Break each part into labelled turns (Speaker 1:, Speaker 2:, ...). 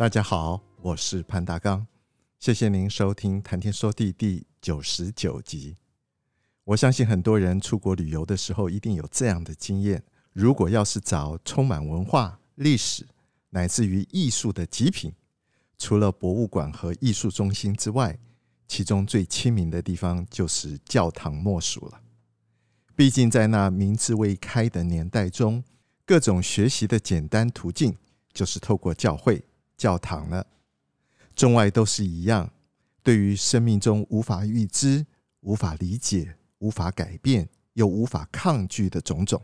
Speaker 1: 大家好，我是潘大刚，谢谢您收听《谈天说地》第九十九集。我相信很多人出国旅游的时候，一定有这样的经验：如果要是找充满文化、历史乃至于艺术的极品，除了博物馆和艺术中心之外，其中最亲民的地方就是教堂莫属了。毕竟在那民智未开的年代中，各种学习的简单途径就是透过教会。教堂了，中外都是一样。对于生命中无法预知、无法理解、无法改变又无法抗拒的种种，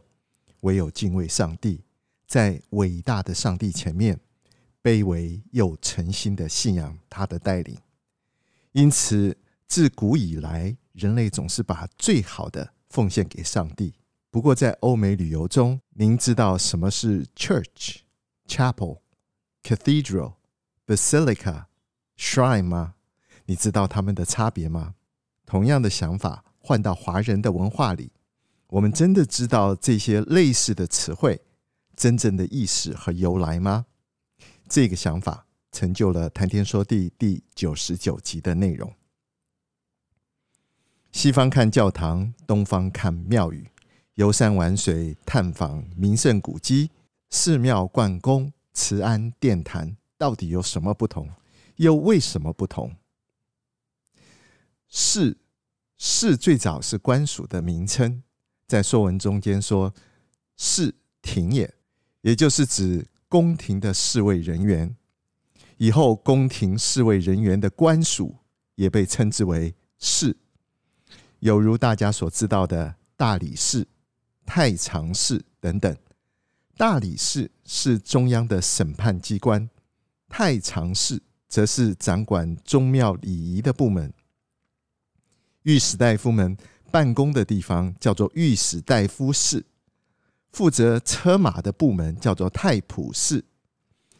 Speaker 1: 唯有敬畏上帝，在伟大的上帝前面，卑微又诚心的信仰他的带领。因此，自古以来，人类总是把最好的奉献给上帝。不过，在欧美旅游中，您知道什么是 church、chapel Cathedral、basilica、shrine 吗？你知道他们的差别吗？同样的想法换到华人的文化里，我们真的知道这些类似的词汇真正的意思和由来吗？这个想法成就了《谈天说地》第九十九集的内容。西方看教堂，东方看庙宇，游山玩水，探访名胜古迹、寺庙、观宫。慈安殿坛到底有什么不同？又为什么不同？是是最早是官署的名称，在说文中间说“侍廷也”，也就是指宫廷的侍卫人员。以后宫廷侍卫人员的官署也被称之为寺，有如大家所知道的大理寺、太常寺等等。大理寺是中央的审判机关，太常寺则是掌管宗庙礼仪的部门。御史大夫们办公的地方叫做御史大夫室，负责车马的部门叫做太仆室。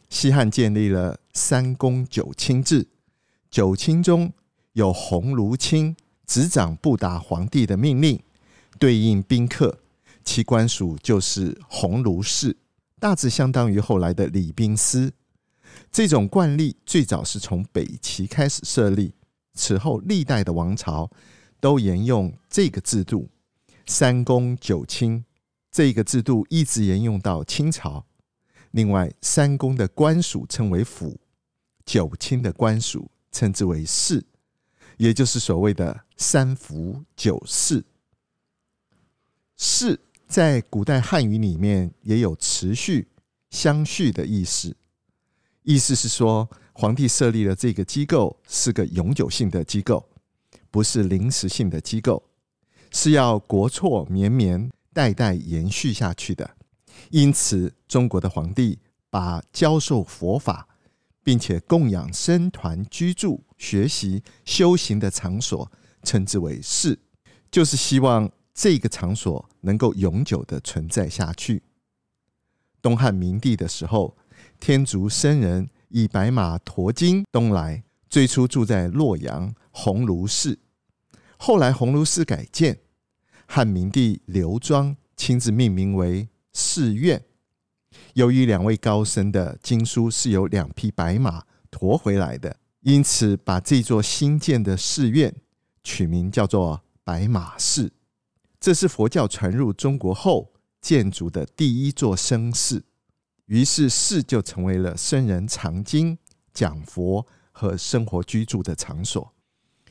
Speaker 1: 西汉建立了三公九卿制，九卿中有鸿胪卿，执掌布达皇帝的命令，对应宾客。其官署就是鸿胪士，大致相当于后来的礼宾司。这种惯例最早是从北齐开始设立，此后历代的王朝都沿用这个制度。三公九卿这个制度一直沿用到清朝。另外，三公的官署称为府，九卿的官署称之为市，也就是所谓的三府九室。室。在古代汉语里面也有持续、相续的意思，意思是说，皇帝设立了这个机构是个永久性的机构，不是临时性的机构，是要国错绵绵、代代延续下去的。因此，中国的皇帝把教授佛法，并且供养僧团居住、学习、修行的场所称之为寺，就是希望。这个场所能够永久的存在下去。东汉明帝的时候，天竺僧人以白马驮经东来，最初住在洛阳鸿胪寺，后来鸿胪寺改建，汉明帝刘庄亲自命名为寺院。由于两位高僧的经书是由两匹白马驮回来的，因此把这座新建的寺院取名叫做白马寺。这是佛教传入中国后建筑的第一座僧寺，于是寺就成为了僧人藏经、讲佛和生活居住的场所。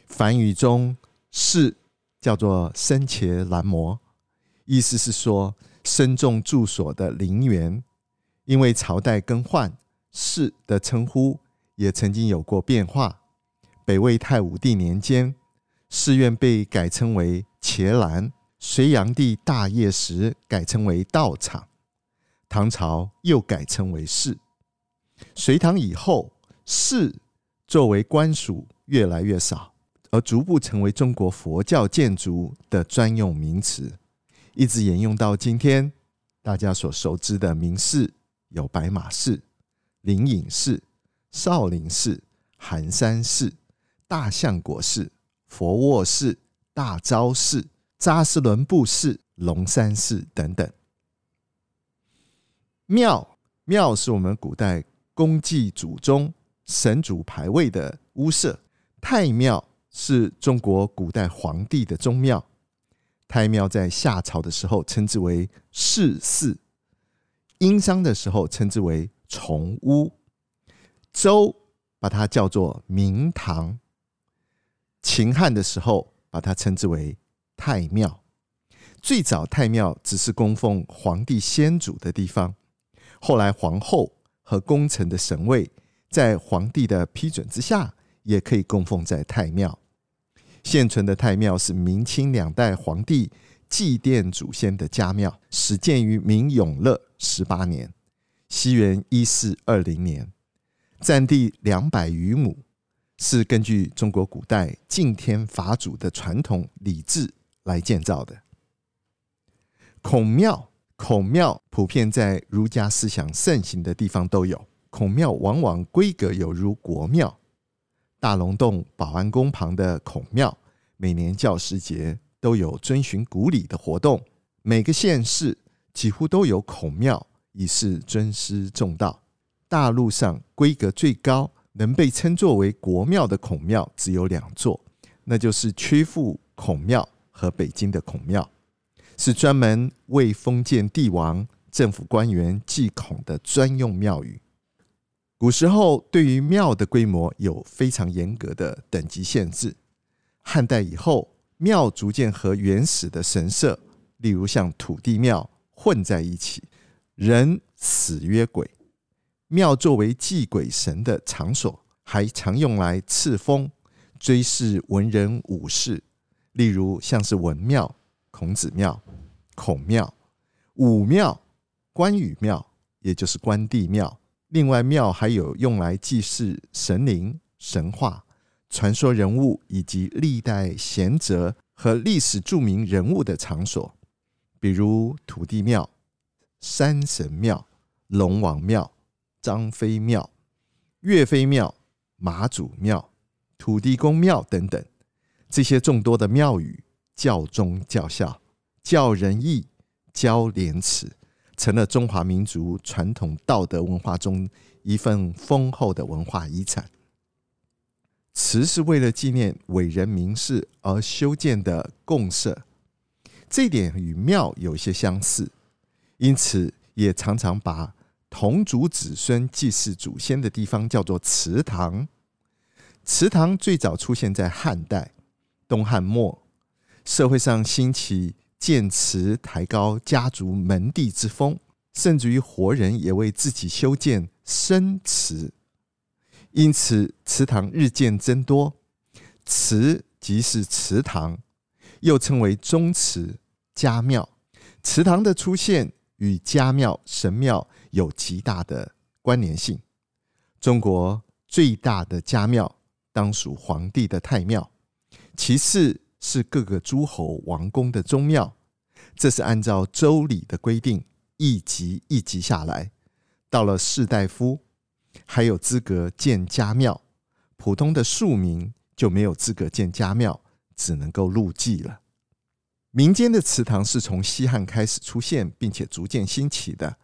Speaker 1: 梵语中“寺”叫做僧伽蓝摩，意思是说僧众住所的陵园。因为朝代更换，寺的称呼也曾经有过变化。北魏太武帝年间，寺院被改称为伽蓝。隋炀帝大业时改称为道场，唐朝又改称为市。隋唐以后，市作为官署越来越少，而逐步成为中国佛教建筑的专用名词，一直沿用到今天。大家所熟知的名寺有白马寺、灵隐寺、少林寺、寒山寺、大相国寺、佛卧寺、大昭寺、扎斯伦布寺、龙山寺等等。庙，庙是我们古代公祭祖宗、神主牌位的屋舍。太庙是中国古代皇帝的宗庙。太庙在夏朝的时候称之为世寺，殷商的时候称之为崇屋，周把它叫做明堂，秦汉的时候把它称之为太庙。最早太庙只是供奉皇帝先祖的地方，后来皇后和功臣的神位在皇帝的批准之下，也可以供奉在太庙。现存的太庙是明清两代皇帝祭奠祖先的家庙，始建于明永乐十八年（西元一四二零年），占地两百余亩，是根据中国古代敬天法祖的传统礼制来建造的。孔庙，孔庙普遍在儒家思想盛行的地方都有，孔庙往往规格有如国庙。大龙洞保安宫旁的孔庙，每年教师节都有遵循古礼的活动。每个县市几乎都有孔庙，以示尊师重道。大陆上规格最高、能被称作为国庙的孔庙只有两座，那就是曲阜孔庙和北京的孔庙，是专门为封建帝王、政府官员祭孔的专用庙宇。古时候对于庙的规模有非常严格的等级限制。汉代以后，庙逐渐和原始的神社，例如像土地庙混在一起。人死曰鬼，庙作为祭鬼神的场所，还常用来赐封、追谥文人武士。例如像是文庙、孔子庙、孔庙、武庙、关羽庙，也就是关帝庙。另外，庙还有用来祭祀神灵、神话、传说人物以及历代贤哲和历史著名人物的场所，比如土地庙、山神庙、龙王庙、张飞庙、岳飞庙、妈祖庙、土地公庙等等。这些众多的庙宇，教宗教孝、教仁义、教廉耻。成了中华民族传统道德文化中一份丰厚的文化遗产。祠是为了纪念伟人名士而修建的贡社，这一点与庙有些相似，因此也常常把同族子孙祭祀祖先的地方叫做祠堂。祠堂最早出现在汉代，东汉末，社会上兴起。建祠抬高家族门第之风，甚至于活人也为自己修建生祠，因此祠堂日渐增多。祠即是祠堂，又称为宗祠、家庙。祠堂的出现与家庙、神庙有极大的关联性。中国最大的家庙当属皇帝的太庙，其次。是各个诸侯王公的宗庙，这是按照周礼的规定，一级一级下来，到了士大夫还有资格建家庙，普通的庶民就没有资格建家庙，只能够入祭了。民间的祠堂是从西汉开始出现，并且逐渐兴起的。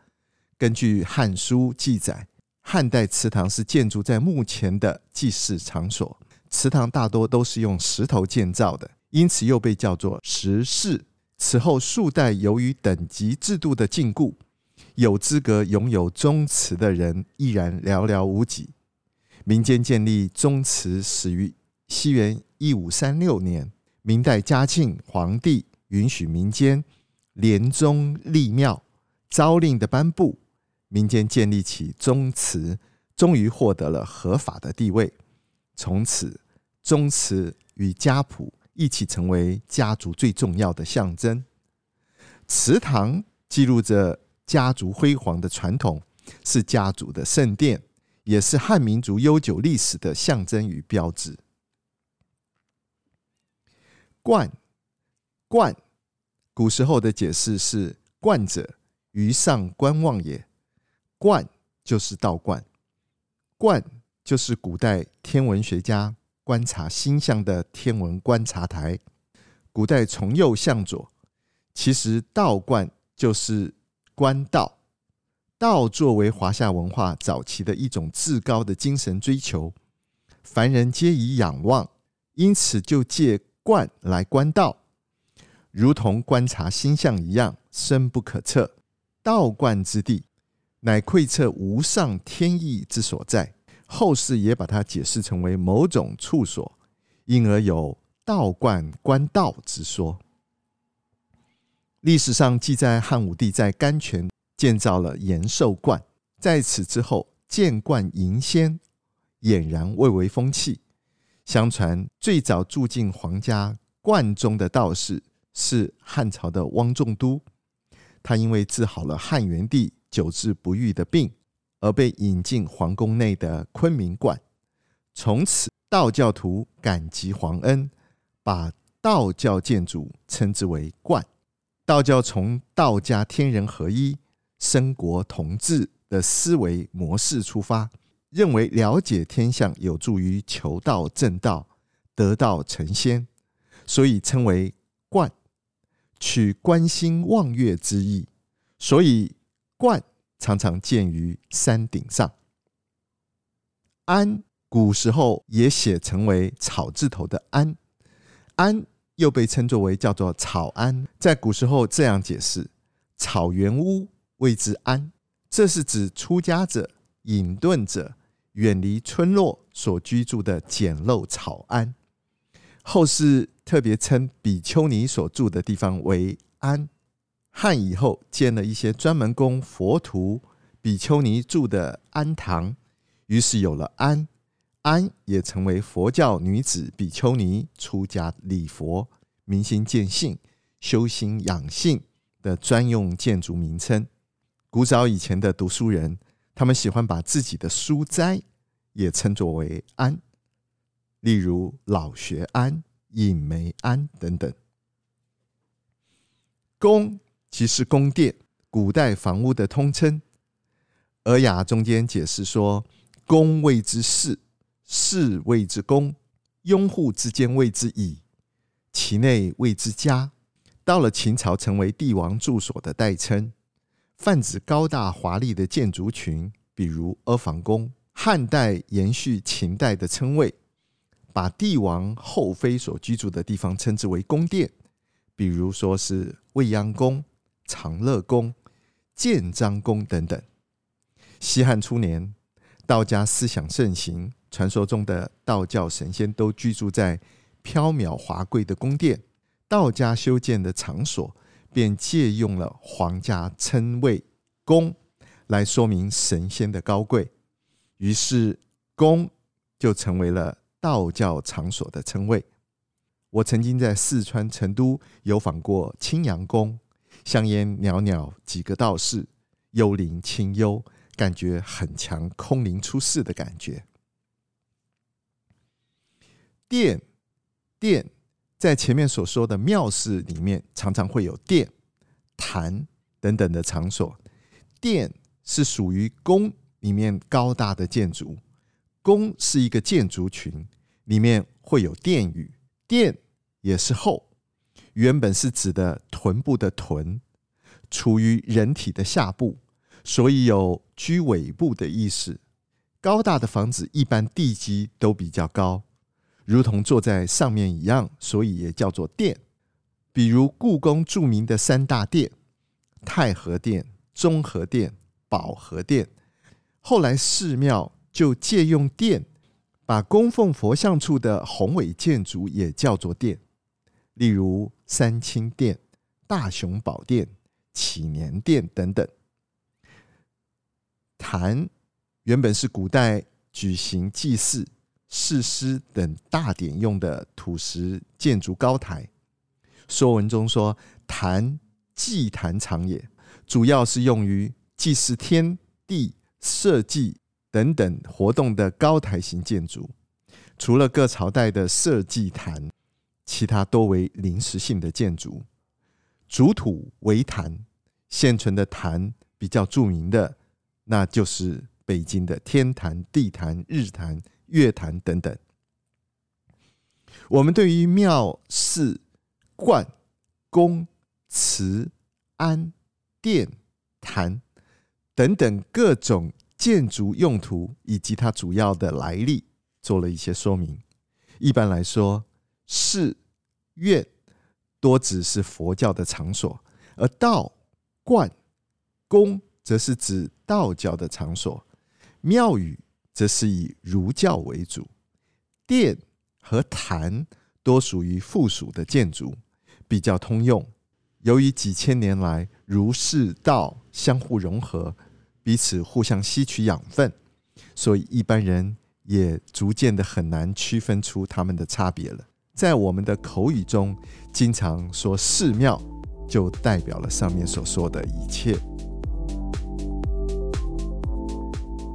Speaker 1: 根据《汉书》记载，汉代祠堂是建筑在墓前的祭祀场所，祠堂大多都是用石头建造的。因此又被叫做石室。此后数代，由于等级制度的禁锢，有资格拥有宗祠的人依然寥寥无几。民间建立宗祠始于西元一五三六年，明代嘉庆皇帝允许民间连宗立庙，诏令的颁布，民间建立起宗祠，终于获得了合法的地位。从此，宗祠与家谱。一起成为家族最重要的象征。祠堂记录着家族辉煌的传统，是家族的圣殿，也是汉民族悠久历史的象征与标志。观，观，古时候的解释是：观者，于上观望也。观就是道观，观就是古代天文学家观察星象的天文观察台。古代从右向左，其实道观就是观道。道作为华夏文化早期的一种至高的精神追求，凡人皆以仰望，因此就借观来观道，如同观察星象一样，深不可测。道观之地，乃窥测无上天意之所在。后世也把它解释成为某种处所，因而有。道观观道之说，历史上记载汉武帝在甘泉建造了延寿观，在此之后见观迎仙俨然蔚为风气。相传最早住进皇家观中的道士是汉朝的汪仲都，他因为治好了汉元帝久治不愈的病，而被引进皇宫内的坤明观。从此道教徒感激皇恩。把道教建筑称之为观，道教从道家天人合一、生国同治的思维模式出发，认为了解天象有助于求道正道、得道成仙，所以称为观，取观星望月之意，所以观常常建于山顶上。庵，古时候也写成为草字头的庵。庵又被称作为叫做草庵，在古时候这样解释：草原屋谓之庵，这是指出家者、隐遁者远离村落所居住的简陋草庵。后世特别称比丘尼所住的地方为庵。汉以后建了一些专门供佛徒、比丘尼住的庵堂，于是有了庵。庵也成为佛教女子比丘尼出家礼佛、明心见性、修心养性的专用建筑名称。古早以前的读书人，他们喜欢把自己的书斋也称作为庵，例如老学庵、隐梅庵等等。宫即是宫殿，古代房屋的通称。尔雅中间解释说：宫谓之室。室谓之宫，拥护之间谓之椅，其内谓之家。到了秦朝，成为帝王住所的代称，泛指高大华丽的建筑群，比如阿房宫。汉代延续秦代的称谓，把帝王后妃所居住的地方称之为宫殿，比如说是未央宫、长乐宫、建章宫等等。西汉初年，道家思想盛行。传说中的道教神仙都居住在飘渺华贵的宫殿，道家修建的场所便借用了皇家称谓“宫”来说明神仙的高贵，于是“宫”就成为了道教场所的称谓。我曾经在四川成都游访过青阳宫，香烟袅袅，几个道士，幽灵清幽，感觉很强空灵出世的感觉。殿，殿在前面所说的庙寺里面，常常会有殿、坛等等的场所。殿是属于宫里面高大的建筑，宫是一个建筑群，里面会有殿宇。殿也是后，原本是指的臀部的臀，处于人体的下部，所以有居尾部的意思。高大的房子一般地基都比较高。如同坐在上面一样，所以也叫做殿。比如故宫著名的三大殿：太和殿、中和殿、保和殿。后来寺庙就借用殿，把供奉佛像处的宏伟建筑也叫做殿。例如三清殿、大雄宝殿、祈年殿等等。坛原本是古代举行祭祀。誓师等大典用的土石建筑高台，《说文》中说：“坛，祭坛场也。”主要是用于祭祀天地、社稷等等活动的高台型建筑。除了各朝代的社稷坛，其他多为临时性的建筑。主土为坛，现存的坛比较著名的，那就是北京的天坛、地坛、日坛、月坛等等。我们对于庙、寺、观、宫、祠、庵、殿、坛等等各种建筑用途以及它主要的来历做了一些说明。一般来说，寺、院多指是佛教的场所，而道、观、宫则是指道教的场所，庙宇则是以儒教为主，殿和坛多属于附属的建筑，比较通用。由于几千年来儒释道相互融合，彼此互相吸取养分，所以一般人也逐渐的很难区分出它们的差别了。在我们的口语中，经常说寺庙，就代表了上面所说的一切。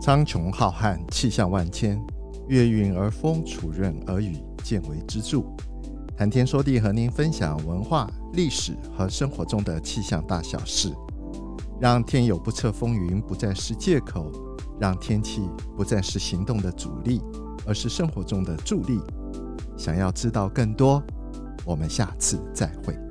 Speaker 1: 苍穹浩瀚，气象万千，月晕而风，础润而雨，见微知著。谈天说地，和您分享文化、历史和生活中的气象大小事，让天有不测风云不再是借口，让天气不再是行动的阻力，而是生活中的助力。想要知道更多，我们下次再会。